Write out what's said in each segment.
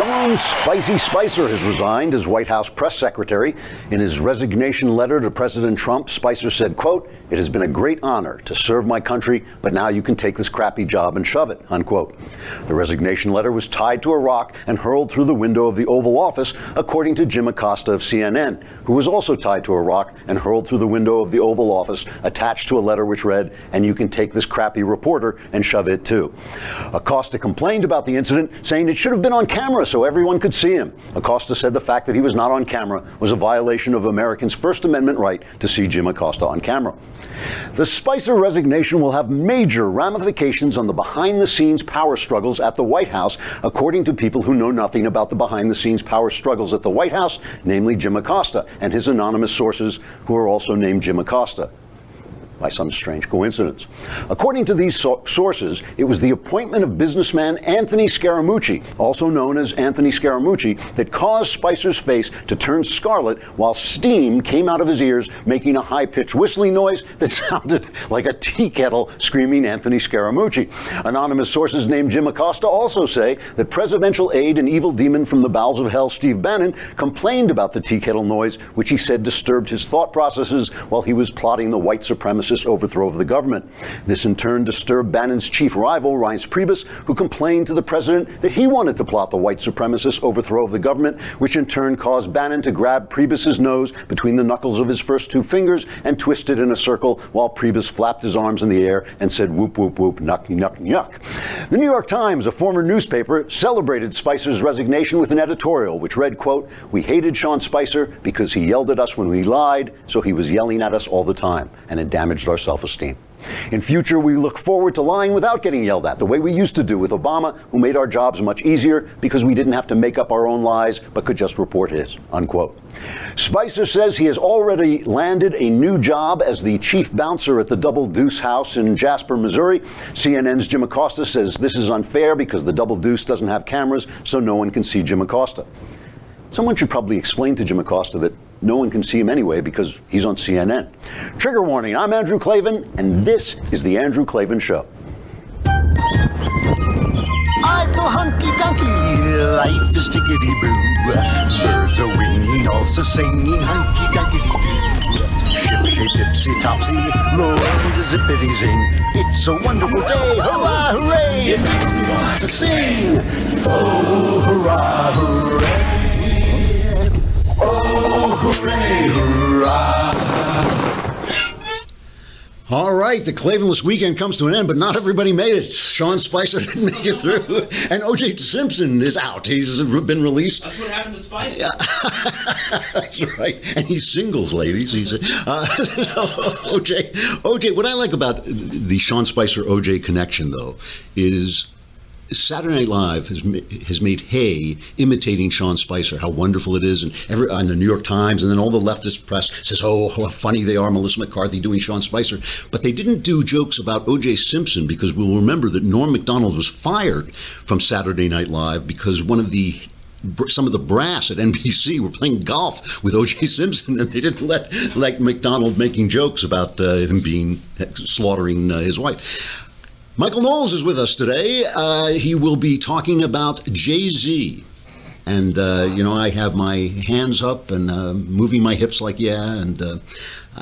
Sean Spicy Spicer has resigned as White House press secretary. In his resignation letter to President Trump, Spicer said, quote, it has been a great honor to serve my country, but now you can take this crappy job and shove it, unquote. The resignation letter was tied to a rock and hurled through the window of the Oval Office, according to Jim Acosta of CNN, who was also tied to a rock and hurled through the window of the Oval Office, attached to a letter which read, and you can take this crappy reporter and shove it too. Acosta complained about the incident, saying it should have been on camera so everyone could see him. Acosta said the fact that he was not on camera was a violation of Americans' First Amendment right to see Jim Acosta on camera. The Spicer resignation will have major ramifications on the behind the scenes power struggles at the White House, according to people who know nothing about the behind the scenes power struggles at the White House, namely Jim Acosta and his anonymous sources who are also named Jim Acosta by some strange coincidence. According to these so- sources, it was the appointment of businessman Anthony Scaramucci, also known as Anthony Scaramucci, that caused Spicer's face to turn scarlet while steam came out of his ears, making a high pitched whistling noise that sounded like a tea kettle screaming Anthony Scaramucci. Anonymous sources named Jim Acosta also say that presidential aide and evil demon from the bowels of hell, Steve Bannon, complained about the tea kettle noise, which he said disturbed his thought processes while he was plotting the white overthrow of the government. This in turn disturbed Bannon's chief rival, Reince Priebus, who complained to the president that he wanted to plot the white supremacist overthrow of the government, which in turn caused Bannon to grab Priebus's nose between the knuckles of his first two fingers and twist it in a circle while Priebus flapped his arms in the air and said whoop whoop whoop nuck nuck nuck. The New York Times, a former newspaper, celebrated Spicer's resignation with an editorial which read, quote, "We hated Sean Spicer because he yelled at us when we lied, so he was yelling at us all the time, and it damaged our self-esteem." In future, we look forward to lying without getting yelled at, the way we used to do with Obama, who made our jobs much easier because we didn't have to make up our own lies, but could just report his. Unquote. Spicer says he has already landed a new job as the chief bouncer at the Double Deuce House in Jasper, Missouri. CNN's Jim Acosta says this is unfair because the Double Deuce doesn't have cameras, so no one can see Jim Acosta. Someone should probably explain to Jim Acosta that no one can see him anyway because he's on CNN. Trigger warning I'm Andrew Klavan, and this is The Andrew Klavan Show. I feel hunky dunky, life is tickety boo. Birds are winging, also singing hunky dunky. Ship tipsy topsy, zippity zing. It's a wonderful day, hurrah, hooray! It makes me want to sing. Oh, All right, the Klavanless weekend comes to an end, but not everybody made it. Sean Spicer didn't make it through, and O.J. Simpson is out. He's been released. That's what happened to Spicer. Yeah. That's right. And he's singles, ladies. He's uh, OJ. OJ. What I like about the Sean Spicer OJ connection, though, is Saturday Night Live has has made hay imitating Sean Spicer. How wonderful it is, and every on the New York Times, and then all the leftist press says, "Oh, how funny they are." Melissa McCarthy doing Sean Spicer, but they didn't do jokes about O.J. Simpson because we'll remember that Norm Macdonald was fired from Saturday Night Live because one of the some of the brass at NBC were playing golf with O.J. Simpson, and they didn't let like Macdonald making jokes about uh, him being slaughtering uh, his wife. Michael Knowles is with us today. Uh, he will be talking about Jay Z. And, uh, you know, I have my hands up and uh, moving my hips like, yeah, and uh,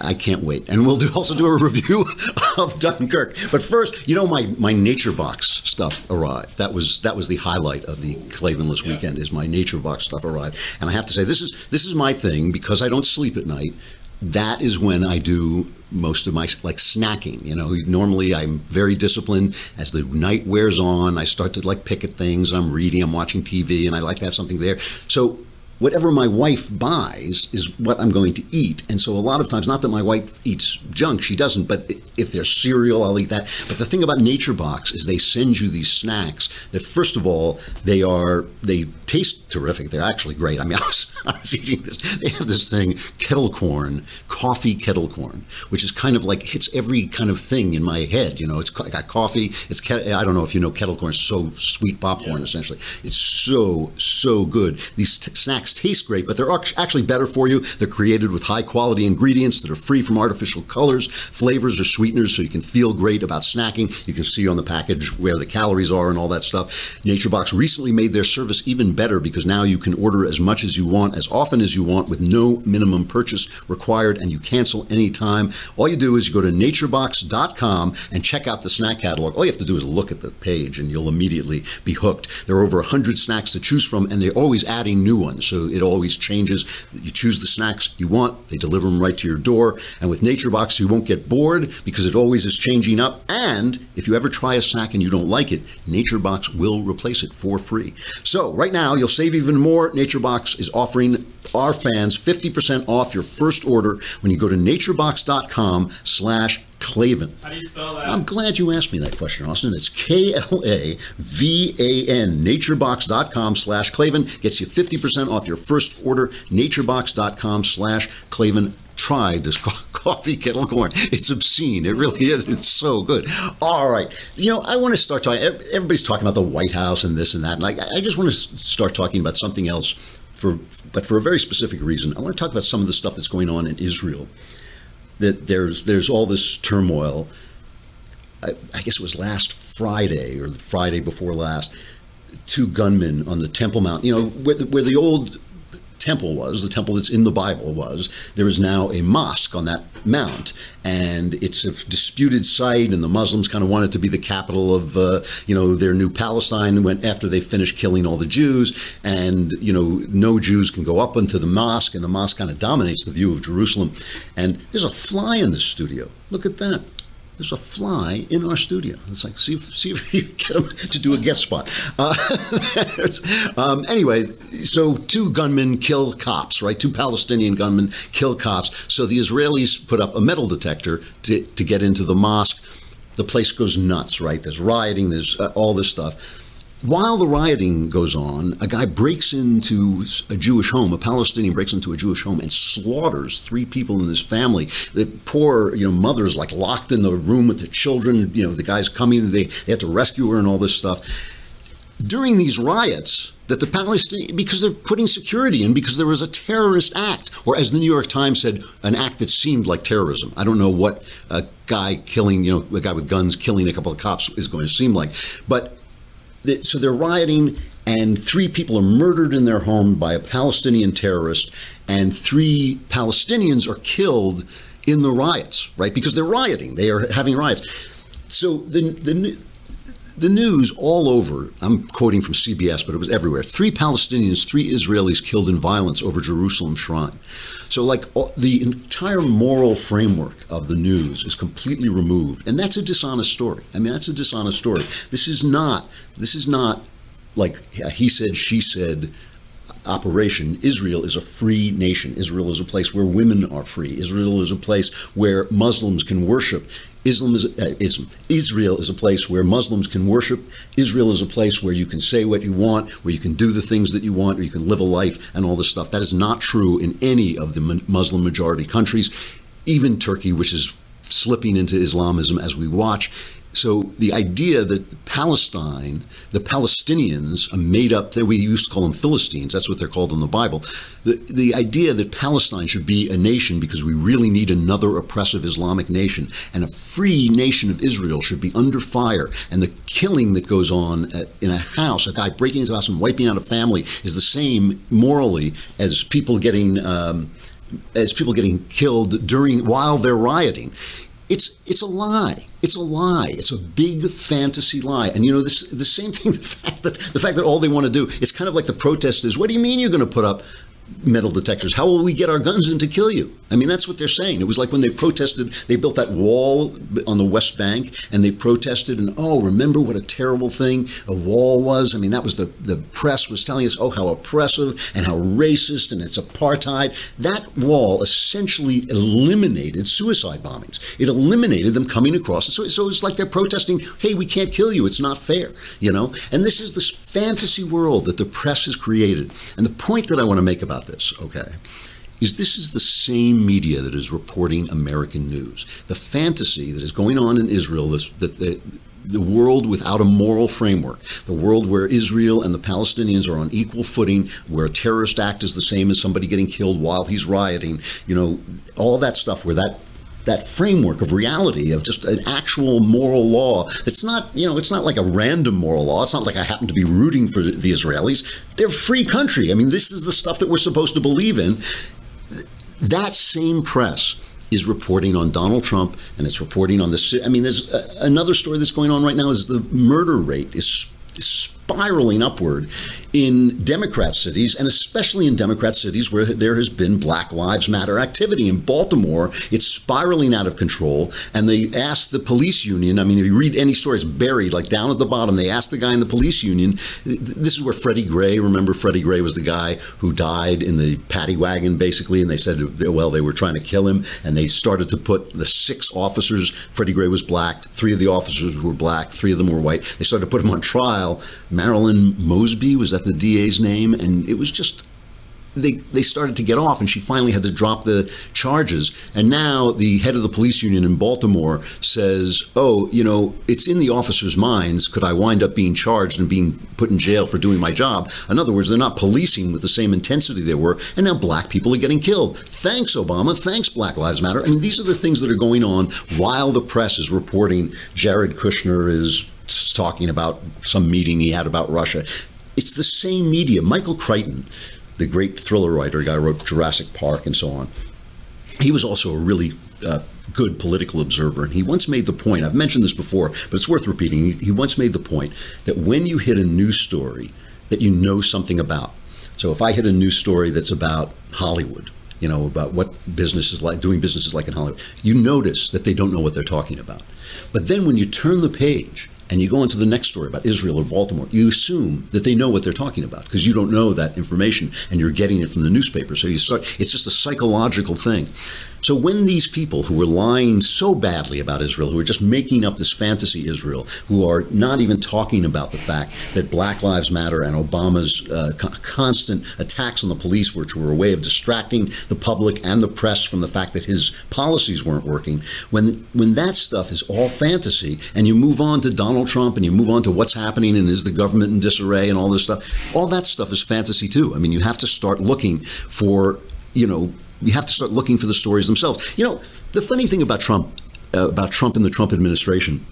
I can't wait. And we'll do, also do a review of Dunkirk. But first, you know, my, my Nature Box stuff arrived. That was that was the highlight of the Klavanless weekend is my Nature Box stuff arrived. And I have to say, this is this is my thing because I don't sleep at night. That is when I do most of my like snacking. You know, normally I'm very disciplined. As the night wears on, I start to like pick at things. I'm reading, I'm watching TV, and I like to have something there. So whatever my wife buys is what I'm going to eat. And so a lot of times, not that my wife eats junk, she doesn't, but if there's cereal, I'll eat that. But the thing about Nature Box is they send you these snacks that, first of all, they are, they taste terrific. They're actually great. I mean, I was, I was eating this. They have this thing, kettle corn, coffee kettle corn, which is kind of like hits every kind of thing in my head. You know, it's got coffee. It's I don't know if you know kettle corn. It's so sweet popcorn essentially. It's so so good. These t- snacks snacks taste great, but they're actually better for you. They're created with high quality ingredients that are free from artificial colors, flavors, or sweeteners, so you can feel great about snacking. You can see on the package where the calories are and all that stuff. NatureBox recently made their service even better because now you can order as much as you want, as often as you want, with no minimum purchase required, and you cancel anytime. All you do is you go to naturebox.com and check out the snack catalog. All you have to do is look at the page, and you'll immediately be hooked. There are over 100 snacks to choose from, and they're always adding new ones, so it always changes. You choose the snacks you want, they deliver them right to your door. And with NatureBox, you won't get bored because it always is changing up. And if you ever try a snack and you don't like it, NatureBox will replace it for free. So right now, you'll save even more. NatureBox is offering our fans 50% off your first order when you go to naturebox.com slash Klavan. How do you spell that? I'm glad you asked me that question, Austin. It's K L A V A N. Naturebox.com slash Klavan gets you 50% off your first order. Naturebox.com slash Klavan. Try this coffee kettle corn. It's obscene. It really is. It's so good. All right. You know, I want to start talking. Everybody's talking about the White House and this and that. And like, I just want to start talking about something else, for but for a very specific reason. I want to talk about some of the stuff that's going on in Israel that there's there's all this turmoil. I, I, guess it was last Friday or the Friday before last. Two gunmen on the Temple Mount. You know where the, where the old temple was, the temple that's in the Bible was, there is now a mosque on that mount, and it's a disputed site, and the Muslims kind of want it to be the capital of, uh, you know, their new Palestine. Went after they finished killing all the Jews, and you know, no Jews can go up into the mosque, and the mosque kind of dominates the view of Jerusalem. And there's a fly in the studio. Look at that. There's a fly in our studio. It's like, see if, see if you get him to do a guest spot. Uh, um, anyway, so two gunmen kill cops, right? Two Palestinian gunmen kill cops. So the Israelis put up a metal detector to, to get into the mosque. The place goes nuts, right? There's rioting, there's uh, all this stuff. While the rioting goes on, a guy breaks into a Jewish home, a Palestinian breaks into a Jewish home and slaughters three people in his family. The poor, you know, mother is like locked in the room with the children. You know, the guy's coming, they, they have to rescue her and all this stuff. During these riots, that the Palestinians, because they're putting security in, because there was a terrorist act, or as the New York Times said, an act that seemed like terrorism. I don't know what a guy killing, you know, a guy with guns killing a couple of cops is going to seem like. But so they're rioting, and three people are murdered in their home by a Palestinian terrorist, and three Palestinians are killed in the riots, right? Because they're rioting, they are having riots. So the, the, the news all over, I'm quoting from CBS, but it was everywhere. Three Palestinians, three Israelis killed in violence over Jerusalem shrine. So, like, the entire moral framework of the news is completely removed. And that's a dishonest story. I mean, that's a dishonest story. This is not, this is not like he said, she said operation, Israel is a free nation. Israel is a place where women are free. Israel is a place where Muslims can worship. Islam is, uh. Israel is a place where Muslims can worship. Israel is a place where you can say what you want, where you can do the things that you want, where you can live a life and all this stuff. That is not true in any of the Muslim majority countries, even Turkey, which is slipping into Islamism as we watch. So the idea that Palestine, the Palestinians, are made up, that we used to call them Philistines, that's what they're called in the Bible. The, the idea that Palestine should be a nation because we really need another oppressive Islamic nation and a free nation of Israel should be under fire. And the killing that goes on at, in a house, a guy breaking his house and wiping out a family, is the same morally as people getting. Um, as people getting killed during while they're rioting it's it's a lie. It's a lie. It's a big fantasy lie. And you know this the same thing. The fact that the fact that all they want to do it's kind of like the protest is. What do you mean you're going to put up metal detectors. How will we get our guns in to kill you? I mean, that's what they're saying. It was like when they protested, they built that wall on the West Bank and they protested, and oh, remember what a terrible thing a wall was? I mean, that was the, the press was telling us, oh, how oppressive and how racist and it's apartheid. That wall essentially eliminated suicide bombings. It eliminated them coming across. So, so it's like they're protesting, hey, we can't kill you. It's not fair, you know? And this is this fantasy world that the press has created. And the point that I want to make about about this, okay, is this is the same media that is reporting American news. The fantasy that is going on in Israel, this, that the, the world without a moral framework, the world where Israel and the Palestinians are on equal footing, where a terrorist act is the same as somebody getting killed while he's rioting, you know, all that stuff where that that framework of reality of just an actual moral law. That's not you know it's not like a random moral law. It's not like i happen to be rooting for the israelis. They're a free country. I mean this is the stuff that we're supposed to believe in. That same press is reporting on Donald Trump and it's reporting on the. I mean, there's a, another story that's going on right now is the murder rate is spiraling upward in Democrat cities, and especially in Democrat cities where there has been Black Lives Matter activity. In Baltimore, it's spiraling out of control. And they asked the police union, I mean, if you read any stories buried, like down at the bottom, they asked the guy in the police union, this is where Freddie Gray, remember Freddie Gray was the guy who died in the paddy wagon, basically, and they said, well, they were trying to kill him, and they started to put the six officers, Freddie Gray was black, three of the officers were black, three of them were white. They started to put him on trial. Marilyn Mosby was that the DA's name, and it was just they, they started to get off, and she finally had to drop the charges. And now the head of the police union in Baltimore says, Oh, you know, it's in the officers' minds. Could I wind up being charged and being put in jail for doing my job? In other words, they're not policing with the same intensity they were, and now black people are getting killed. Thanks, Obama. Thanks, Black Lives Matter. I mean, these are the things that are going on while the press is reporting Jared Kushner is talking about some meeting he had about Russia. It's the same media. Michael Crichton, the great thriller writer, guy who wrote Jurassic Park and so on, he was also a really uh, good political observer. And he once made the point, I've mentioned this before, but it's worth repeating. He, he once made the point that when you hit a news story that you know something about, so if I hit a news story that's about Hollywood, you know, about what business is like, doing business is like in Hollywood, you notice that they don't know what they're talking about. But then when you turn the page and you go into the next story about Israel or Baltimore, you assume that they know what they're talking about because you don't know that information and you're getting it from the newspaper. So you start, it's just a psychological thing. So when these people who were lying so badly about Israel, who are just making up this fantasy Israel, who are not even talking about the fact that Black Lives Matter and Obama's uh, co- constant attacks on the police, which were a way of distracting the public and the press from the fact that his policies weren't working, when when that stuff is all fantasy, and you move on to Donald Trump and you move on to what's happening and is the government in disarray and all this stuff, all that stuff is fantasy too. I mean, you have to start looking for you know you have to start looking for the stories themselves. You know, the funny thing about Trump, uh, about Trump and the Trump administration,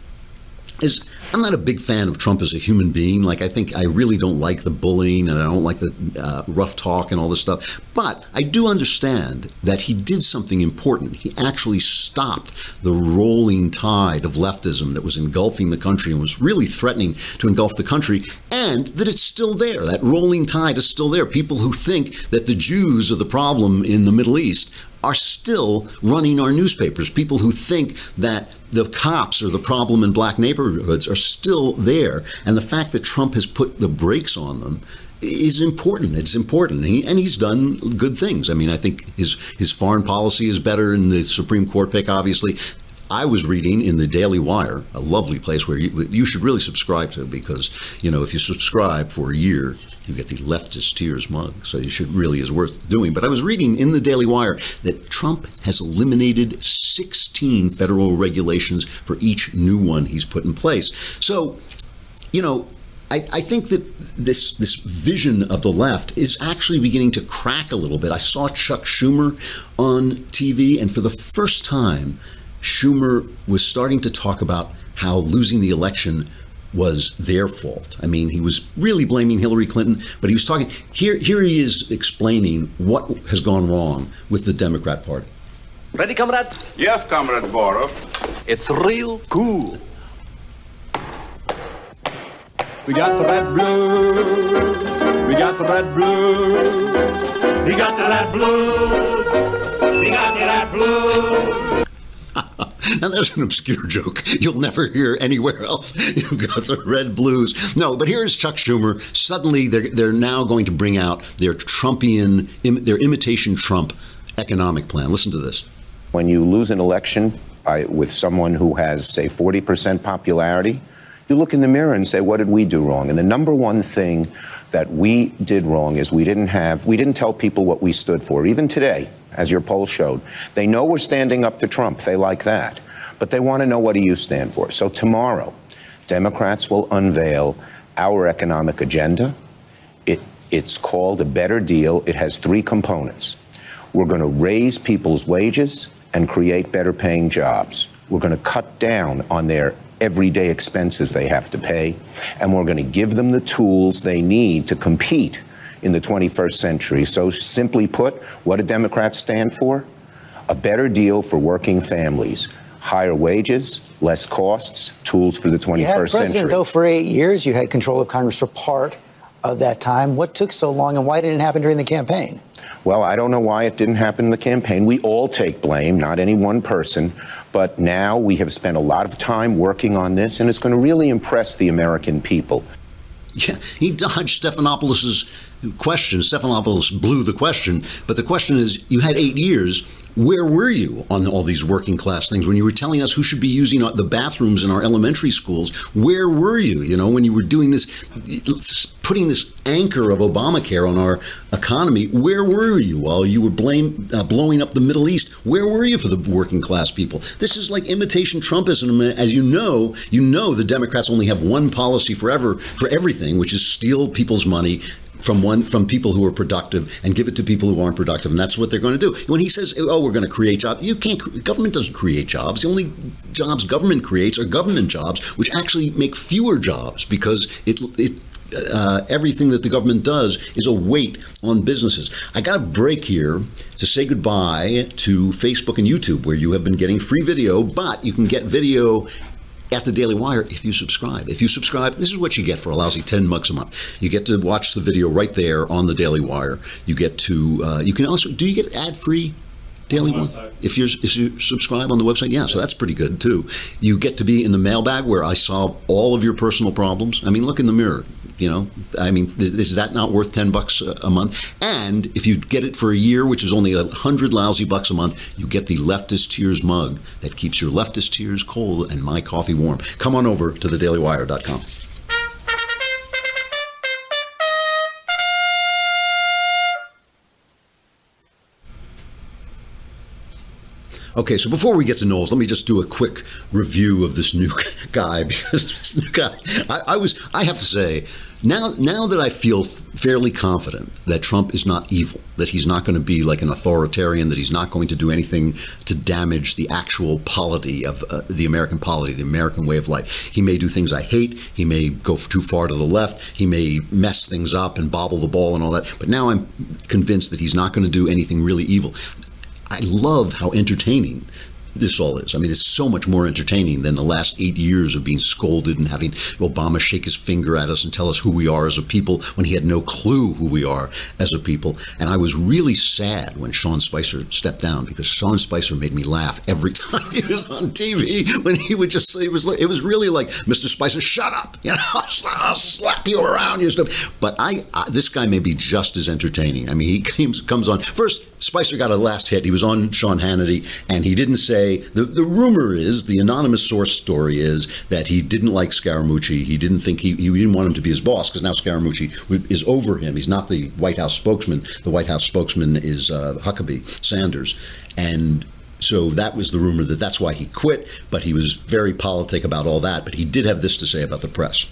is I'm not a big fan of Trump as a human being. Like, I think I really don't like the bullying and I don't like the uh, rough talk and all this stuff. But I do understand that he did something important. He actually stopped the rolling tide of leftism that was engulfing the country and was really threatening to engulf the country, and that it's still there. That rolling tide is still there. People who think that the Jews are the problem in the Middle East are still running our newspapers. People who think that the cops are the problem in black neighborhoods are still there. And the fact that Trump has put the brakes on them is important. It's important, and, he, and, he's done good things. I mean, I think his his foreign policy is better in the Supreme Court pick. Obviously, I was reading in the Daily Wire, a lovely place where you, you should really subscribe to because, you know, if you subscribe for a year, you get the leftist tears mug. So you should really is worth doing. But I was reading in the Daily Wire that Trump has eliminated 16 federal regulations for each new one he's put in place. So, you know, I, I, think that this this vision of the left is actually beginning to crack a little bit. I saw Chuck Schumer on TV, and for the first time, Schumer was starting to talk about how losing the election was their fault. I mean, he was really blaming Hillary Clinton, but he was talking here here he is explaining what has gone wrong with the Democrat Party. Ready, comrades? Yes, Comrade Borov. It's real cool. We got the red blues. We got the red blues. We got the red blues. We got the red blues. Now that's an obscure joke you'll never hear anywhere else. You've got the red blues. No, but here's Chuck Schumer. Suddenly they're, they're now going to bring out their Trumpian, Im, their imitation Trump economic plan. Listen to this. When you lose an election by, with someone who has, say, 40% popularity, you look in the mirror and say, what did we do wrong? And the number one thing that we did wrong is we didn't have, we didn't tell people what we stood for. Even today, as your poll showed. They know we're standing up to Trump. They like that. But they want to know what do you stand for. So tomorrow, Democrats will unveil our economic agenda. It, it's called a better deal. It has three components. We're going to raise people's wages and create better paying jobs. We're going to cut down on their everyday expenses they have to pay, and we're going to give them the tools they need to compete in the 21st century. So, simply put, what do Democrats stand for? A better deal for working families, higher wages, less costs, tools for the 21st you had president, century. though, for eight years. You had control of Congress for part of that time. What took so long, and why didn't it happen during the campaign? Well, I don't know why it didn't happen in the campaign. We all take blame, not any one person. But now we have spent a lot of time working on this, and it's going to really impress the American people. Yeah, he dodged Stephanopoulos' question. Stephanopoulos blew the question, but the question is you had eight years. Where were you on all these working class things when you were telling us who should be using the bathrooms in our elementary schools? Where were you, you know, when you were doing this, putting this anchor of Obamacare on our economy? Where were you while you were blame, uh, blowing up the Middle East? Where were you for the working class people? This is like imitation Trumpism. As you know, you know the Democrats only have one policy forever for everything, which is steal people's money from one from people who are productive and give it to people who aren't productive, and that's what they're going to do. When he says, "Oh, we're going to create jobs," you can't. Government doesn't create jobs. The only jobs government creates are government jobs, which actually make fewer jobs because it it uh, everything that the government does is a weight on businesses. I got a break here to say goodbye to Facebook and YouTube, where you have been getting free video, but you can get video at the Daily Wire if you subscribe. If you subscribe, this is what you get for a lousy 10 bucks a month. You get to watch the video right there on the Daily Wire. You get to, uh, you can also, do you get ad free Daily Wire? If you're if you subscribe on the website, yeah, so that's pretty good too. You get to be in the mailbag where I solve all of your personal problems. I mean, look in the mirror. You know, I mean, is that not worth ten bucks a month? And if you get it for a year, which is only a hundred lousy bucks a month, you get the leftist tears mug that keeps your leftist tears cold and my coffee warm. Come on over to thedailywire.com. Okay, so before we get to Knowles, let me just do a quick review of this new guy because this new guy, I, I was, I have to say, now, now that I feel fairly confident that Trump is not evil, that he's not going to be like an authoritarian, that he's not going to do anything to damage the actual polity of uh, the American polity, the American way of life. He may do things I hate. He may go too far to the left. He may mess things up and bobble the ball and all that. But now I'm convinced that he's not going to do anything really evil. I love how entertaining this all is. I mean, it's so much more entertaining than the last eight years of being scolded and having Obama shake his finger at us and tell us who we are as a people when he had no clue who we are as a people. And I was really sad when Sean Spicer stepped down because Sean Spicer made me laugh every time he was on TV when he would just say it was it was really like Mr. Spicer, shut up, you know, I'll slap you around you stuff. But I, I this guy may be just as entertaining. I mean, he comes comes on first. Spicer got a last hit. He was on Sean Hannity, and he didn't say the the rumor is the anonymous source story is that he didn't like Scaramucci. He didn't think he he didn't want him to be his boss because now Scaramucci is over him. He's not the White House spokesman. The White House spokesman is uh, Huckabee Sanders, and so that was the rumor that that's why he quit. But he was very politic about all that. But he did have this to say about the press.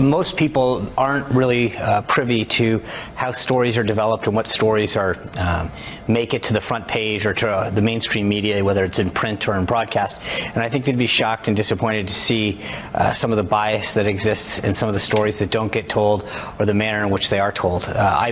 Most people aren't really uh, privy to how stories are developed and what stories are um, make it to the front page or to uh, the mainstream media, whether it's in print or in broadcast. And I think they'd be shocked and disappointed to see uh, some of the bias that exists in some of the stories that don't get told or the manner in which they are told. Uh, I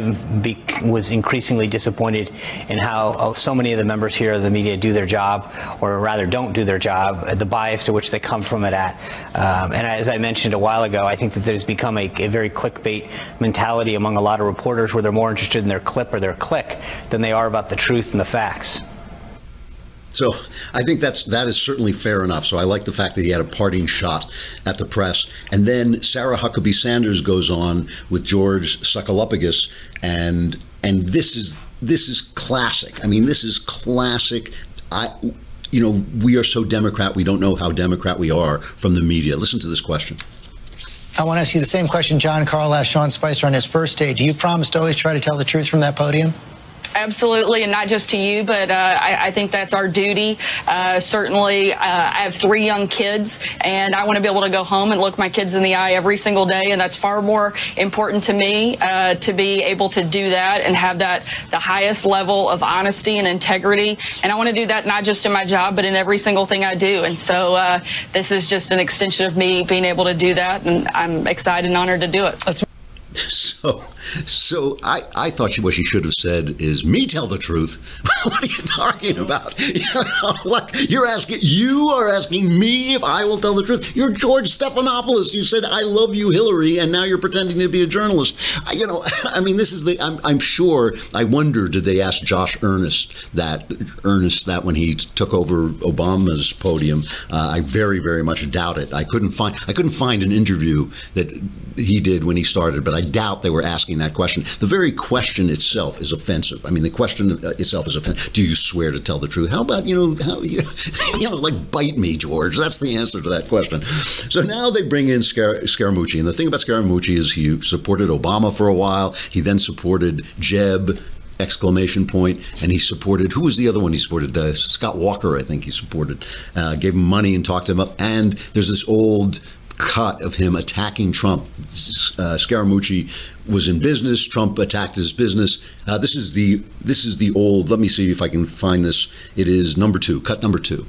was increasingly disappointed in how uh, so many of the members here of the media do their job, or rather don't do their job, the bias to which they come from it at. Um, and as I mentioned a while ago, I think that become a, a, very clickbait mentality among a lot of reporters where they're more interested in their clip or their click than they are about the truth and the facts. So I think that's that is certainly fair enough. So I like the fact that he had a parting shot at the press, and then Sarah Huckabee Sanders goes on with George Stephanopoulos, and and this is this is classic. I mean, this is classic. I you know we are so Democrat, we don't know how Democrat we are from the media. Listen to this question. I want to ask you the same question Jon Karl asked Sean Spicer on his first day. Do you promise to always try to tell the truth from that podium? Absolutely, and not just to you, but uh, I, I, think that's our duty. Uh, certainly, uh, I have three young kids, and I want to be able to go home and look my kids in the eye every single day, and that's far more important to me uh, to be able to do that and have that the highest level of honesty and integrity. And I want to do that not just in my job, but in every single thing I do. And so uh, this is just an extension of me being able to do that, and I'm excited and honored to do it. That's so, so I, I thought she, what she should have said is, "Me tell the truth." what are you talking about? what you're asking? You are asking me if I will tell the truth. You're George Stephanopoulos. You said, "I love you, Hillary," and now you're pretending to be a journalist. You know, I mean, this is the. I'm, I'm sure. I wonder, did they ask Josh Earnest that Earnest that when he took over Obama's podium? Uh, I very, very much doubt it. I couldn't find. I couldn't find an interview that he did when he started, but I doubt they were asking that question. The very question itself is offensive. I mean, the question itself is offensive. Do you swear to tell the truth? How about you know how you, know like bite me, George? That's the answer to that question. So now they bring in Scar- Scaramucci, and the thing about Scaramucci is he supported Obama for a while. He then supported Jeb exclamation point and he supported who was the other one he supported scott walker i think he supported uh, gave him money and talked him up and there's this old cut of him attacking Trump. Uh, Scaramucci was in business. Trump attacked his business. Uh, this is the this is the old. Let me see if I can find this. It is number two. Cut number two.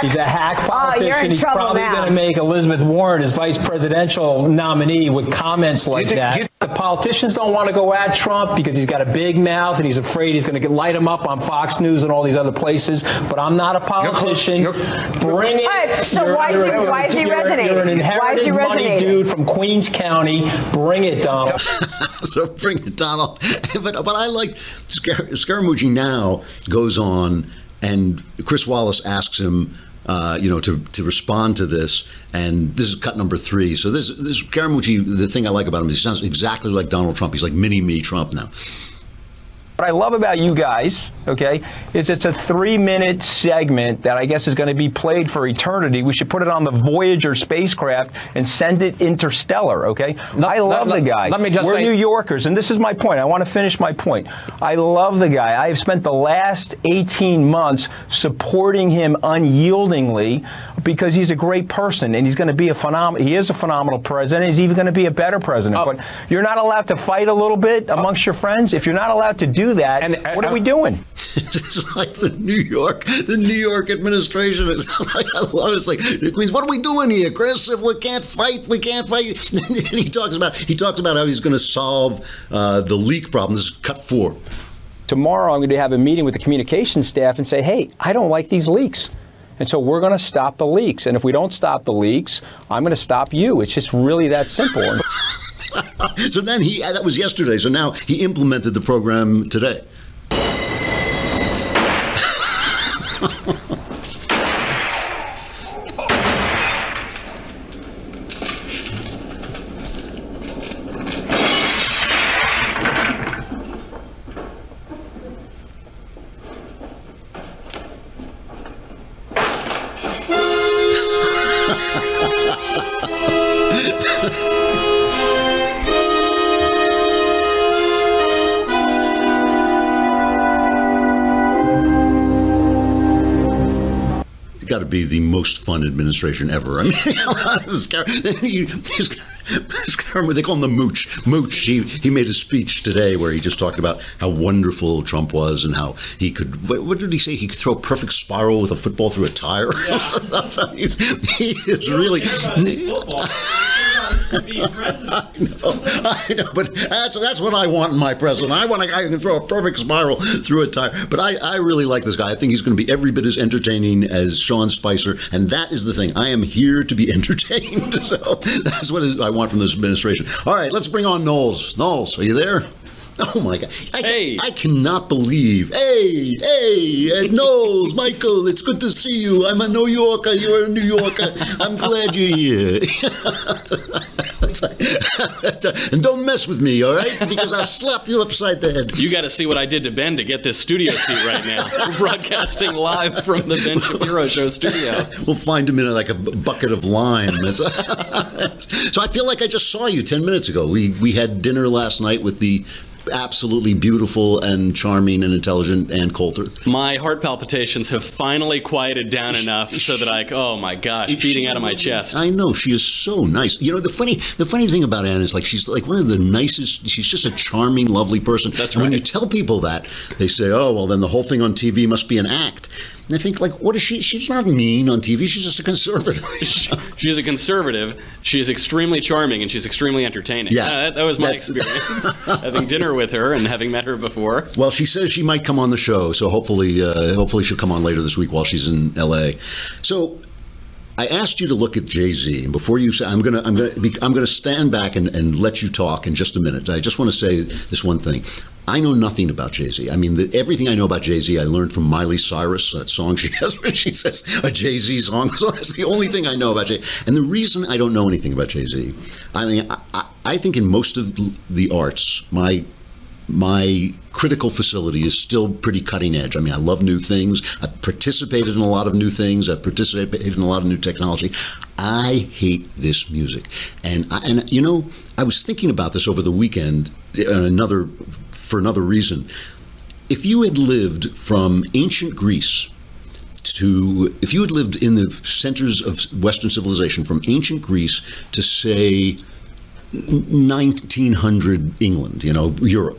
He's a hack oh, politician. Oh, He's probably going to make Elizabeth Warren his vice presidential nominee with comments like you, that. You, the politicians don't want to go at Trump because he's got a big mouth and he's afraid he's going to light him up on Fox News and all these other places. But I'm not a politician. You're, Bring it. Right, so you're, why, is he, why is he you're, resonating? You're an inherited money dude from Queens County. Bring it, Donald. so bring it, Donald. but, but I like Scar- Scaramucci now goes on and Chris Wallace asks him, uh, you know, to, to respond to this. And this is cut number three. So this this Scaramucci, the thing I like about him is he sounds exactly like Donald Trump. He's like mini me Trump now. What I love about you guys, okay, is it's a three minute segment that I guess is going to be played for eternity. We should put it on the Voyager spacecraft and send it interstellar, okay? No, I love the guy. Let me just We're say- New Yorkers, and this is my point. I want to finish my point. I love the guy. I have spent the last 18 months supporting him unyieldingly because he's a great person and he's going to be a phenomenal, he is a phenomenal president. He's even going to be a better president. Oh. But you're not allowed to fight a little bit amongst oh. your friends. If you're not allowed to do that, and, what are we doing? it's like the New York, the New York administration. is like I love it. It's like Queens. What are we doing here, Chris? If we can't fight, we can't fight. and he talks about he talks about how he's going to solve uh, the leak problem. This is cut four. Tomorrow, I'm going to have a meeting with the communications staff and say, "Hey, I don't like these leaks." And so we're going to stop the leaks. And if we don't stop the leaks, I'm going to stop you. It's just really that simple. so then he, uh, that was yesterday. So now he implemented the program today. got to be the most fun administration ever. I mean, this guy, this guy, they call him the mooch. Mooch. He he made a speech today where he just talked about how wonderful Trump was and how he could. What, what did he say? He could throw a perfect spiral with a football through a tire. Yeah. he is really I know, I know, but that's that's what I want in my president. I want a guy who can throw a perfect spiral through a tire. But I, I really like this guy. I think he's going to be every bit as entertaining as Sean Spicer, and that is the thing. I am here to be entertained. So that's what I want from this administration. All right, let's bring on Knowles. Knowles, are you there? Oh my God! I, hey. I cannot believe. Hey, hey, Ed Knowles, Michael, it's good to see you. I'm a New Yorker. You're a New Yorker. I'm glad you're here. and don't mess with me, all right? Because I'll slap you upside the head. You got to see what I did to Ben to get this studio seat right now. We're broadcasting live from the Ben Shapiro Show studio. We'll find him in a, like a bucket of lime. so I feel like I just saw you ten minutes ago. We we had dinner last night with the absolutely beautiful and charming and intelligent Ann Coulter. My heart palpitations have finally quieted down enough so that I, oh my gosh, beating out of my chest. I know she is so nice. You know the funny the funny thing about Ann is like she's like one of the nicest. She's just a charming, lovely person. That's And When you tell people that, they say, "Oh, well, then the whole thing on TV must be an act." And I think like, what is she? She's not mean on TV. She's just a conservative. She's a conservative. She's extremely charming and she's extremely entertaining. Yeah. Uh, that, that was my That's- experience having dinner with her and having met her before. Well, she says she might come on the show, so hopefully, uh, hopefully she'll come on later this week while she's in L.A. So, I asked you to look at Jay Z, and before you say, I'm gonna, I'm gonna, be, I'm gonna stand back and, and let you talk in just a minute. I just want to say this one thing. I know nothing about Jay Z. I mean, the, everything I know about Jay Z, I learned from Miley Cyrus, that song she has where she says a Jay Z song. So that's the only thing I know about Jay. And the reason I don't know anything about Jay Z, I mean, I, I, I think in most of the arts, my my critical facility is still pretty cutting edge. I mean, I love new things. I've participated in a lot of new things. I've participated in a lot of new technology. I hate this music, and I, and you know, I was thinking about this over the weekend. uh, Another for another reason. If you had lived from ancient Greece to if you had lived in the centers of Western civilization from ancient Greece to say 1900 England, you know, Europe,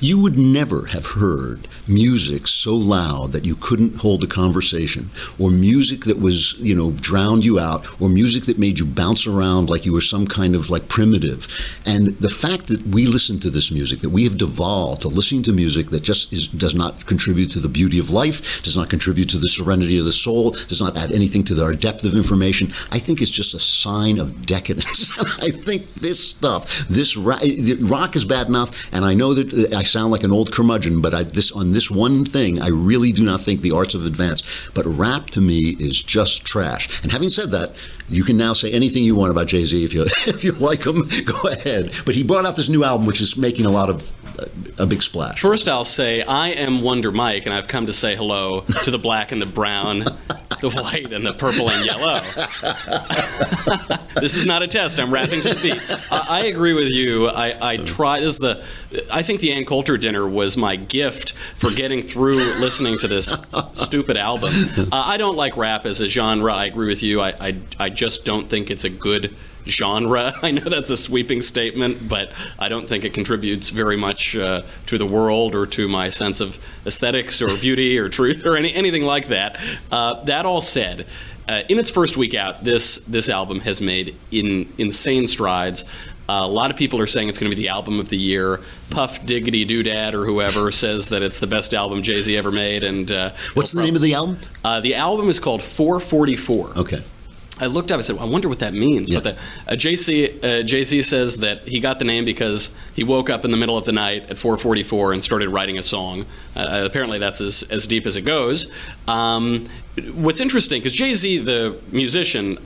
you would never have heard music so loud that you couldn't hold a conversation, or music that was, you know, drowned you out, or music that made you bounce around like you were some kind of like primitive. And the fact that we listen to this music, that we have devolved to listening to music that just is, does not contribute to the beauty of life, does not contribute to the serenity of the soul, does not add anything to our depth of information, I think is just a sign of decadence. I think this stuff, this rock, rock is bad enough, and I know that I sound like an old curmudgeon, but I, this on this one thing, I really do not think the arts have advanced. But rap to me is just trash. And having said that, you can now say anything you want about Jay Z if you if you like him, go ahead. But he brought out this new album, which is making a lot of a big splash. First, I'll say I am Wonder Mike, and I've come to say hello to the black and the brown, the white and the purple and yellow. this is not a test. I'm rapping to the beat. I, I agree with you. I, I try. This is the. I think the Ann Coulter dinner was my gift for getting through listening to this stupid album. Uh, I don't like rap as a genre. I agree with you. I, I, I just don't think it's a good genre. I know that's a sweeping statement, but I don't think it contributes very much uh, to the world or to my sense of aesthetics or beauty or truth or any, anything like that. Uh, that all said, uh, in its first week out, this this album has made in insane strides. Uh, a lot of people are saying it's going to be the album of the year. Puff Diggity Doodad or whoever says that it's the best album Jay Z ever made. And uh, What's the name of the album? Uh, the album is called 444. Okay. I looked up. I said, well, "I wonder what that means." But the, uh, JC uh, Z says that he got the name because he woke up in the middle of the night at 4:44 and started writing a song. Uh, apparently, that's as, as deep as it goes. Um, what's interesting because Jay Z, the musician,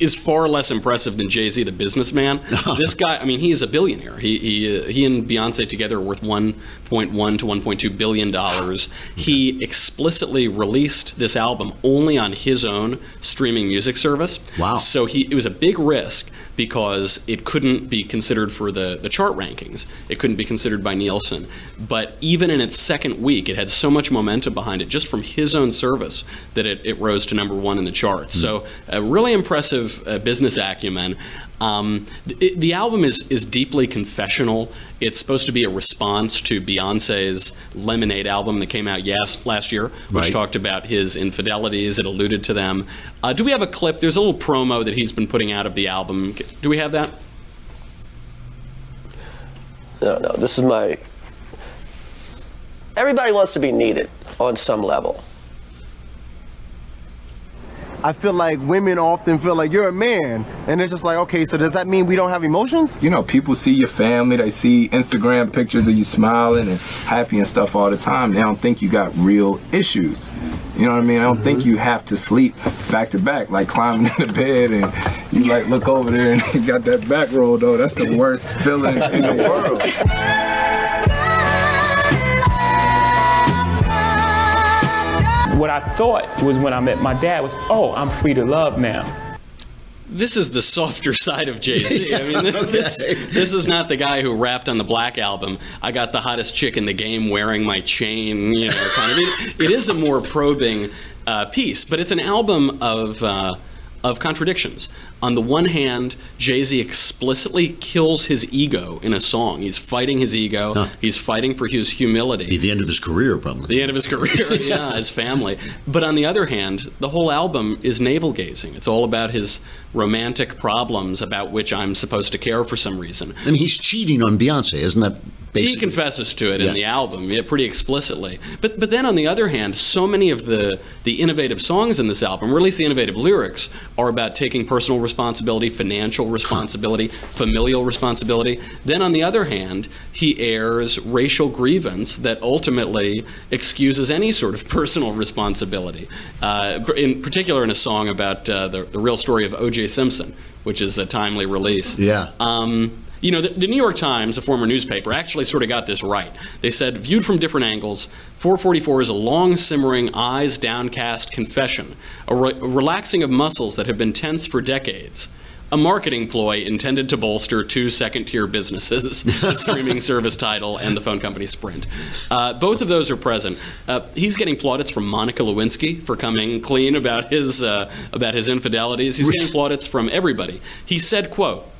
is far less impressive than Jay Z, the businessman. this guy, I mean, he's a billionaire. He he, uh, he and Beyonce together are worth 1.1 to 1.2 billion dollars. He explicitly released this album only on his own streaming music service. Wow. So he it was a big risk because it couldn't be considered for the, the chart rankings. It couldn't be considered by Nielsen. But even in its second week, it had so much momentum behind it just from his own service that it, it rose to number one in the charts. So a really impressive uh, business acumen. Um, the, the album is, is deeply confessional. It's supposed to be a response to Beyonce's Lemonade album that came out yes, last year, which Right. talked about his infidelities. It alluded to them. Uh, do we have a clip? There's a little promo that he's been putting out of the album. Do we have that? No, no, this is my. Everybody wants to be needed on some level. I feel like women often feel like you're a man, and it's just like, okay, so does that mean we don't have emotions? You know, people see your family, they see Instagram pictures of you smiling and happy and stuff all the time. They don't think you got real issues. You know what I mean? I don't think mm-hmm. you have to sleep back to back, like climbing in the bed and you like look over there and you got that back roll though. That's the worst feeling in the world. What I thought was when I met my dad was, oh, I'm free to love now. this is the softer side of Jay Z. I mean, this, this is not the guy who rapped on the Black album. I got the hottest chick in the game wearing my chain. You know, kind of. It, it is a more probing uh, piece, but it's an album of. Uh, of contradictions. On the one hand, Jay Z explicitly kills his ego in a song. He's fighting his ego. Huh. He's fighting for his humility. Be the end of his career, probably. The end of his career, yeah, his family. But on the other hand, the whole album is navel gazing. It's all about his romantic problems about which I'm supposed to care for some reason. I mean, he's cheating on Beyonce, isn't that He confesses to it Yeah. in the album, yeah, pretty explicitly. But but then on the other hand, so many of the the innovative songs in this album, or at least the innovative lyrics, are about taking personal responsibility, financial responsibility, familial responsibility. Then on the other hand, he airs racial grievance that ultimately excuses any sort of personal responsibility. Uh, in particular, in a song about uh, the the real story of O.J. Simpson, which is a timely release. Yeah. Um, you know, the, the New York Times, a former newspaper, actually sort of got this right. They said, viewed from different angles, 444 is a long simmering, eyes downcast confession, a, re- a relaxing of muscles that have been tense for decades. A marketing ploy intended to bolster two second tier businesses, the streaming service Tidal and the phone company Sprint. Uh, both of those are present. Uh, he's getting plaudits from Monica Lewinsky for coming clean about his, uh, about his infidelities. He's getting plaudits from everybody. He said, quote,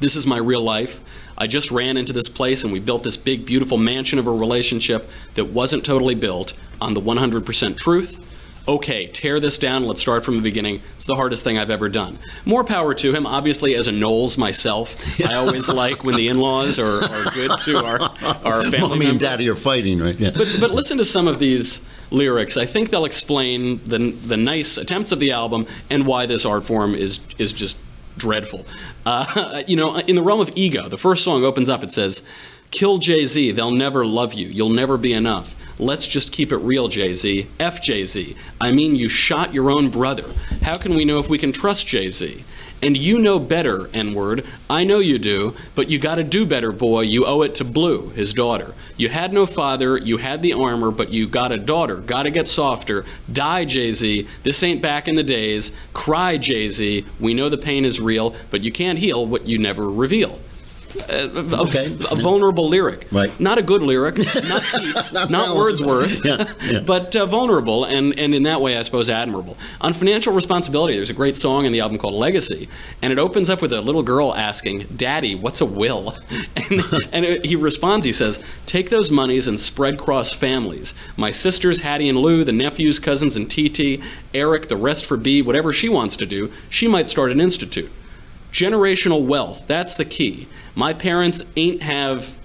this is my real life. I just ran into this place and we built this big, beautiful mansion of a relationship that wasn't totally built on the 100% truth. Okay, tear this down. Let's start from the beginning. It's the hardest thing I've ever done. More power to him. Obviously, as a Knowles myself, I always like when the in-laws are, are good to our our family Mommy and daddy are fighting, right? Yeah. But, but listen to some of these lyrics. I think they'll explain the, the nice attempts of the album and why this art form is, is just dreadful. Uh, you know, in the realm of ego, the first song opens up, it says, Kill Jay Z, they'll never love you, you'll never be enough. Let's just keep it real, Jay Z. F Jay Z. I mean, you shot your own brother. How can we know if we can trust Jay Z? And you know better, N word. I know you do, but you gotta do better, boy. You owe it to Blue, his daughter. You had no father, you had the armor, but you got a daughter. Gotta get softer. Die, Jay Z. This ain't back in the days. Cry, Jay Z. We know the pain is real, but you can't heal what you never reveal. Uh, a, Okay. a vulnerable lyric. Right. Not a good lyric, not Keats, not, talented. Wordsworth, Yeah, yeah. but uh, vulnerable and, and in that way, I suppose, admirable. On financial responsibility, there's a great song in the album called Legacy, and it opens up with a little girl asking, Daddy, what's a will? And, and it- he responds, he says, Take those monies and spread across families. My sisters, Hattie and Lou, the nephews, cousins, and TT, Eric, the rest for B, whatever she wants to do, she might start an institute. Generational wealth, that's the key. My parents ain't have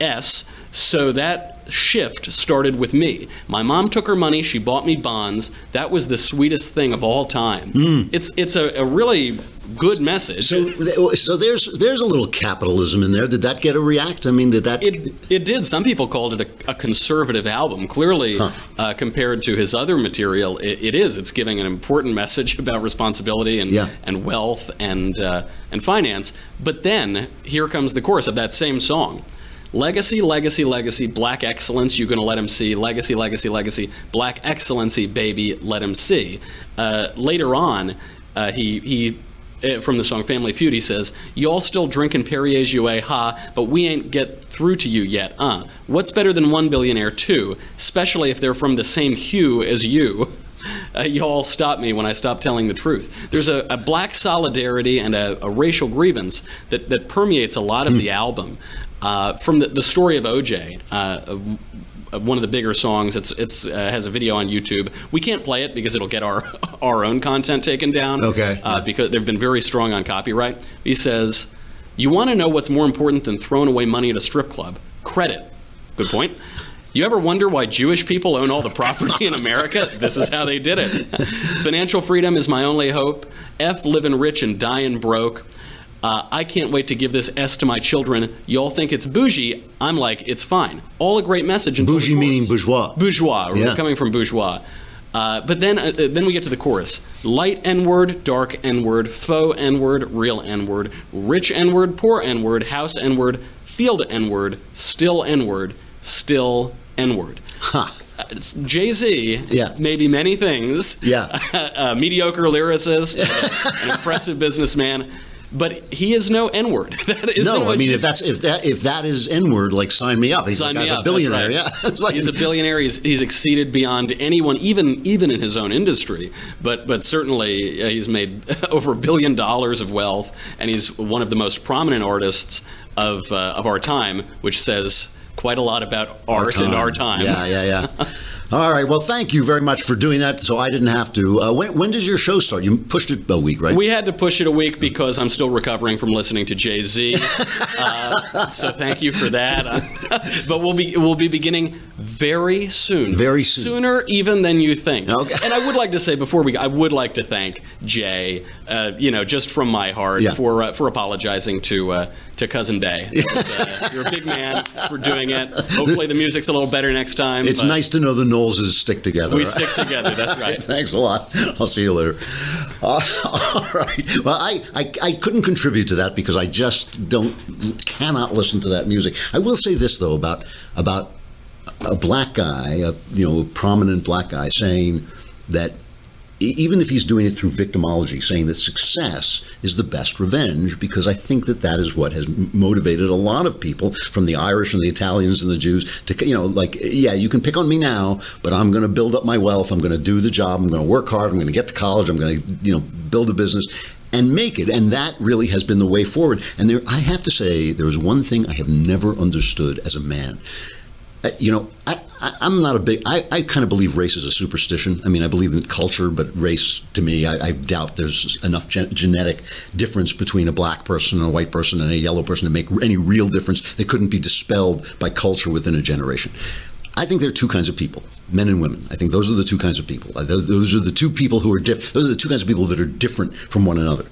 S, so that shift started with me. My mom took her money, she bought me bonds. That was the sweetest thing of all time. It's it's a, a really good message. So, so there's there's a little capitalism in there. Did that get a react? I mean, did that? It, it did. Some people called it a, a conservative album. Clearly, uh, compared to his other material, it, it is. It's giving an important message about responsibility and Yeah. and wealth and uh, and finance. But then here comes the chorus of that same song. Legacy, legacy, legacy, black excellence, you're going to let him see. Legacy, legacy, legacy, black excellency, baby, let him see. Uh, later on, uh, he, he uh, from the song Family Feud, he says, Y'all still drinking Perrier Jouet, ha, but we ain't get through to you yet, uh. What's better than one billionaire, two, especially if they're from the same hue as you? Uh, y'all stop me when I stop telling the truth. There's a, a black solidarity and a, a racial grievance that, that permeates a lot of the album. Uh, from the, the story of OJ, uh, one of the bigger songs, it's, it's uh, has a video on YouTube. We can't play it because it'll get our our own content taken down. Okay. Uh, because they've been very strong on copyright. He says, "You want to know what's more important than throwing away money at a strip club? Credit. Good point." You ever wonder why Jewish people own all the property in America? This is how they did it. Financial freedom is my only hope. F living rich and dying broke. Uh, I can't wait to give this S to my children. Y'all think it's bougie. I'm like, it's fine. All a great message. Bougie meaning bourgeois. Bourgeois. We're coming from bourgeois. Uh, but then, uh, then we get to the chorus: light N word, dark N word, faux N word, real N word, rich N word, poor N word, house N word, field N word, still N word, still N word. Huh. Jay Z Yeah. may be many things. Yeah. a mediocre lyricist, an impressive businessman, but he is no N word. No, I mean if that's if that if that is N word, like sign me up. He's Sign like, me up. a billionaire. That's Yeah, like- he's a billionaire. He's, he's exceeded beyond anyone, even even in his own industry. But but certainly uh, he's made over a billion dollars of wealth, and he's one of the most prominent artists of uh, of our time, which says quite a lot about art and our time. Yeah, yeah, yeah. All right. Well, thank you very much for doing that. So I didn't have to. Uh, when, when does your show start? You pushed it a week, right? We had to push it a week because I'm still recovering from listening to Jay Z. uh, so thank you for that. but we'll be we'll be beginning very soon. Very soon. Sooner even than you think. Okay. And I would like to say before we, I would like to thank Jay. Uh, you know, just from my heart Yeah. for uh, for apologizing to uh, to cousin Bey. Was, uh, you're a big man for doing it. Hopefully the music's a little better next time. it's nice to know the Knowleses stick together. We right? stick together. That's right. Thanks a lot. I'll see you later. Uh, all right. Well, I, I I couldn't contribute to that because I just don't cannot listen to that music. I will say this though about about a black guy, a you know a prominent black guy, saying that even if he's doing it through victimology, saying that success is the best revenge, because I think that that is what has motivated a lot of people, from the Irish and the Italians and the Jews, to you know, like, yeah, you can pick on me now, but I'm going to build up my wealth. I'm going to do the job. I'm going to work hard. I'm going to get to college. I'm going to, you know, build a business. And make it, and that really has been the way forward. And there, I have to say, there is one thing I have never understood as a man. Uh, you know, I, I'm not a big. I, I kind of believe race is a superstition. I mean, I believe in culture, but race, to me, I, I doubt there's enough gen- genetic difference between a black person and a white person and a yellow person to make any real difference that couldn't be dispelled by culture within a generation. I think there are two kinds of people, men and women. I think those are the two kinds of people. Uh, those are the two people who are different. Those are the two kinds of people that are different from one another.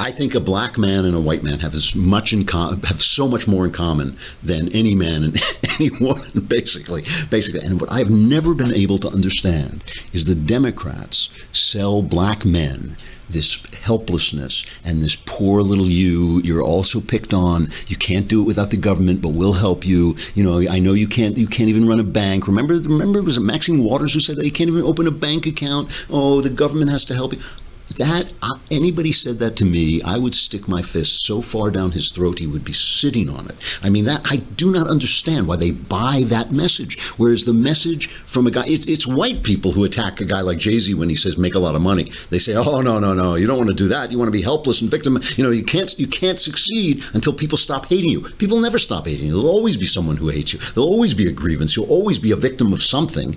I think a black man and a white man have as much in com- have so much more in common than any man and any woman, basically. Basically, and what I've never been able to understand is the Democrats sell black men this helplessness and this poor little you you're also picked on. You can't do it without the government but we'll help you. You know i know you can't you can't even run a bank. Remember remember it was maxine waters who said that you can't even open a bank account? Oh the government has to help you that uh, anybody said that to me, I would stick my fist so far down his throat he would be sitting on it. I mean, that I do not understand why they buy that message. Whereas the message from a guy, it's, it's white people who attack a guy like Jay Z when he says make a lot of money. They say, oh no no no, you don't want to do that. You want to be helpless and victim. You know, you can't you can't succeed until people stop hating you. People never stop hating you. There'll always be someone who hates you. There'll always be a grievance. You'll always be a victim of something.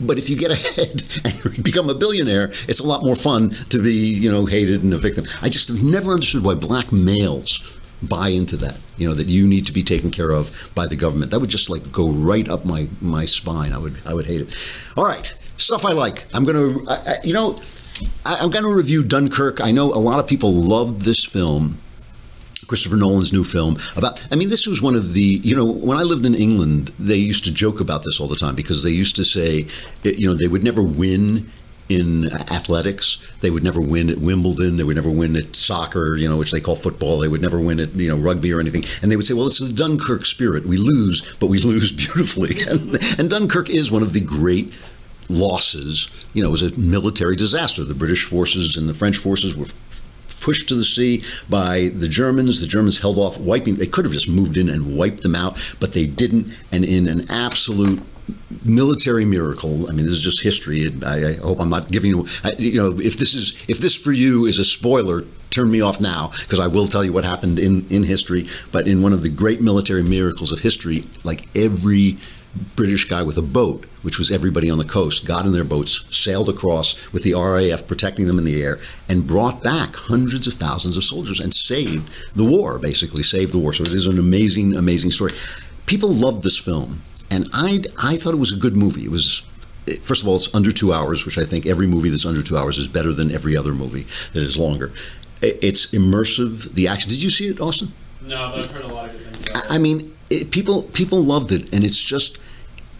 But if you get ahead and become a billionaire, it's a lot more fun to be, you know, hated and a victim. I just never understood why black males buy into that. You know, that you need to be taken care of by the government. That would just like go right up my my spine. I would I would hate it. All right, stuff I like. I'm gonna, I, I, you know, I, I'm gonna review Dunkirk. I know a lot of people love this film. Christopher Nolan's new film about. I mean, this was one of the. You know, when I lived in England, they used to joke about this all the time because they used to say, you know, they would never win in athletics. They would never win at Wimbledon. They would never win at soccer, you know, which they call football. They would never win at you know rugby or anything. And they would say, well, it's the Dunkirk spirit. We lose, but we lose beautifully. And, and Dunkirk is one of the great losses. You know, it was a military disaster. The British forces and the French forces were pushed to the sea by the Germans. The Germans held off wiping. They could have just moved in and wiped them out, but they didn't. And in an absolute military miracle. I mean, this is just history. I, I hope I'm not giving you. I, you know, if this is if this for you is a spoiler, turn me off now because I will tell you what happened in in history. But in one of the great military miracles of history, like every British guy with a boat, which was everybody on the coast, got in their boats, sailed across with the RAF protecting them in the air, and brought back hundreds of thousands of soldiers and saved the war, basically saved the war. So it is an amazing, amazing story. People loved this film, and I, I thought it was a good movie. It was. First of all, it's under two hours, which I think every movie that's under two hours is better than every other movie that is longer. It's immersive. The action. Did you see it, Austin? No, but I've heard a lot of good things I mean, it, people people loved it, and it's just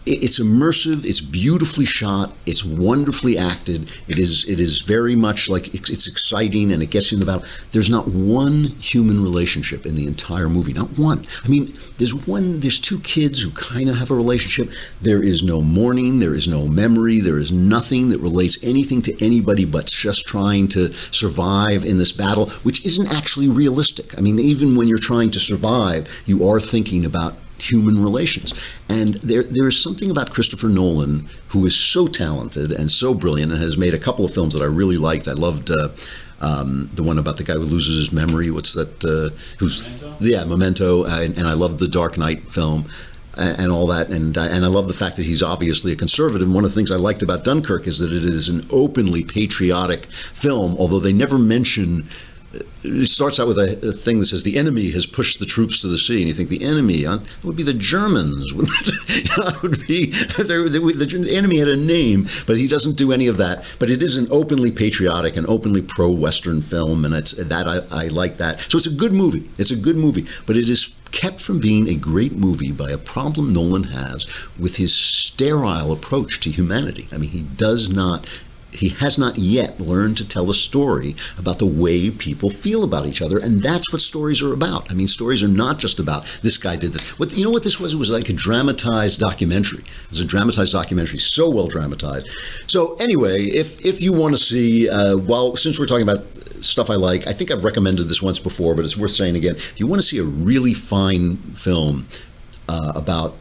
it's immersive. It's beautifully shot. It's wonderfully acted. It is. It is very much like it's, exciting and it gets you in the battle. There's not one human relationship in the entire movie. Not one. I mean, there's one. There's two kids who kind of have a relationship. There is no mourning. There is no memory. There is nothing that relates anything to anybody but just trying to survive in this battle, which isn't actually realistic. I mean, even when you're trying to survive, you are thinking about human relations. And there there is something about Christopher Nolan who is so talented and so brilliant and has made a couple of films that I really liked. I loved uh, um, the one about the guy who loses his memory. What's that? Uh, who's yeah, Memento. And, and I loved the Dark Knight film. And all that, and and I love the fact that he's obviously a conservative. One of the things I liked about Dunkirk is that it is an openly patriotic film, although they never mention it starts out with a, a thing that says the enemy has pushed the troops to the sea, and you think the enemy uh, would be the Germans. would be the enemy had a name, but he doesn't do any of that. But it is an openly patriotic and openly pro-Western film, and it's that I, I like that. So it's a good movie. It's a good movie, but it is kept from being a great movie by a problem Nolan has with his sterile approach to humanity. I mean, he does not he has not yet learned to tell a story about the way people feel about each other, and that's what stories are about. I mean, stories are not just about this guy did this. What you know what this was? It was like a dramatized documentary. It was a dramatized documentary, so well dramatized. So anyway, if if you want to see, uh, well, since we're talking about stuff I like, I think I've recommended this once before, but it's worth saying again. If you want to see a really fine film uh, about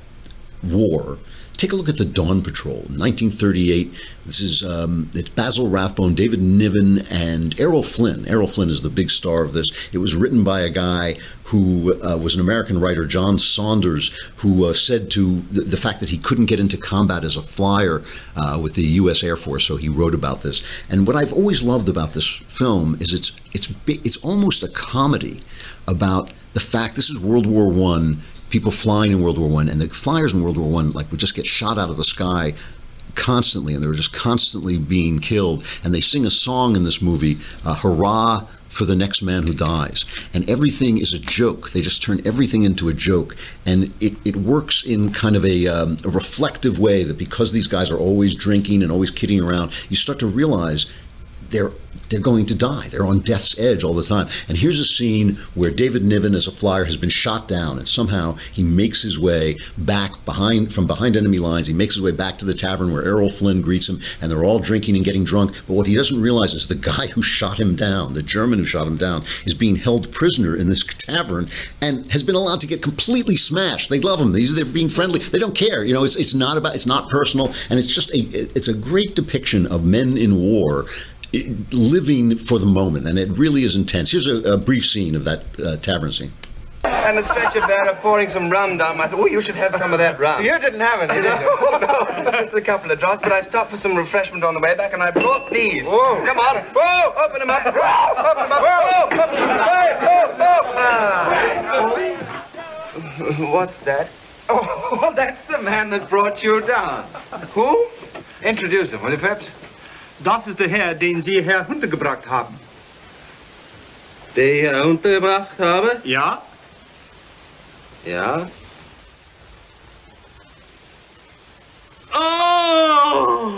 war. Take a look at the Dawn Patrol, 1938. This is um, it's Basil Rathbone, David Niven, and Errol Flynn. Errol Flynn is the big star of this. It was written by a guy who uh, was an American writer, John Saunders, who uh, said to the, the fact that he couldn't get into combat as a flyer uh, with the U.S. Air Force, so he wrote about this. And what I've always loved about this film is it's it's it's almost a comedy about the fact this is World War One people flying in World War One, and the flyers in World War One like would just get shot out of the sky constantly, and they were just constantly being killed. And they sing a song in this movie, uh, "Hurrah." For the next man who dies, and everything is a joke. They just turn everything into a joke, and it, it works in kind of a, um, a reflective way. That because these guys are always drinking and always kidding around, you start to realize they're they're going to die. They're on death's edge all the time. And here's a scene where David Niven, as a flyer, has been shot down, and somehow he makes his way back behind from behind enemy lines. He makes his way back to the tavern where Errol Flynn greets him, and they're all drinking and getting drunk. But what he doesn't realize is the guy who shot him down, the German who shot him down, is being held prisoner in this tavern and has been allowed to get completely smashed. They love him. These they're being friendly. They don't care. You know, it's it's not about it's not personal, and it's just a it's a great depiction of men in war living for the moment, and it really is intense. Here's a, a brief scene of that uh, tavern scene. And the stretcher bearer pouring some rum down my throat. Oh, you should have some of that rum. You didn't have any, did you? no, just a couple of drops, but I stopped for some refreshment on the way back, and I brought these. Whoa. Come on. Whoa, open them up. Whoa, open them up. Whoa, open them up. Whoa, whoa, Ah. Oh. What's that? Oh, that's the man that brought you down. Who? Introduce him, will you, Peps? Das ist der Herr, den Sie Herr Hunter gebracht haben. Den Herr untergebracht habe? Ja? Ja. Oh!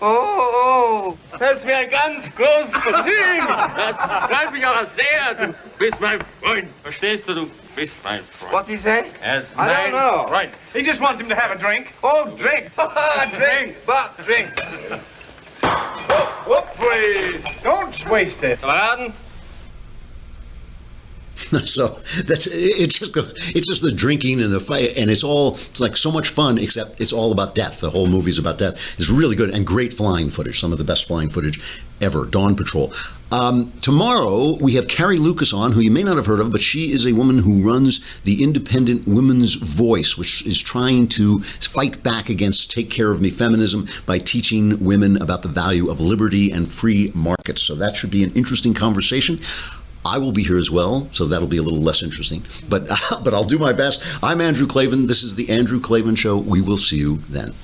Oh, oh! Das wäre ein ganz großes Vergnügen! Das freut mich aber sehr! Du bist mein Freund, verstehst du? Du bist mein Freund. What's he say? As I don't know. Right. He just wants him to have a drink. Oh, drink! drink! But drinks! Whoop, please! Don't waste it. Pardon? so that's it's just it's just the drinking and the fight, and it's all it's like so much fun. Except it's all about death. The whole movie's about death. It's really good and great flying footage. Some of the best flying footage ever. Dawn Patrol. Um, tomorrow we have Carrie Lukas on, who you may not have heard of, but she is a woman who runs the Independent Women's Voice, which is trying to fight back against "Take Care of Me" feminism by teaching women about the value of liberty and free markets. So that should be an interesting conversation. I will be here as well, so that'll be a little less interesting. But but I'll do my best. I'm Andrew Klavan. This is the Andrew Klavan Show. We will see you then.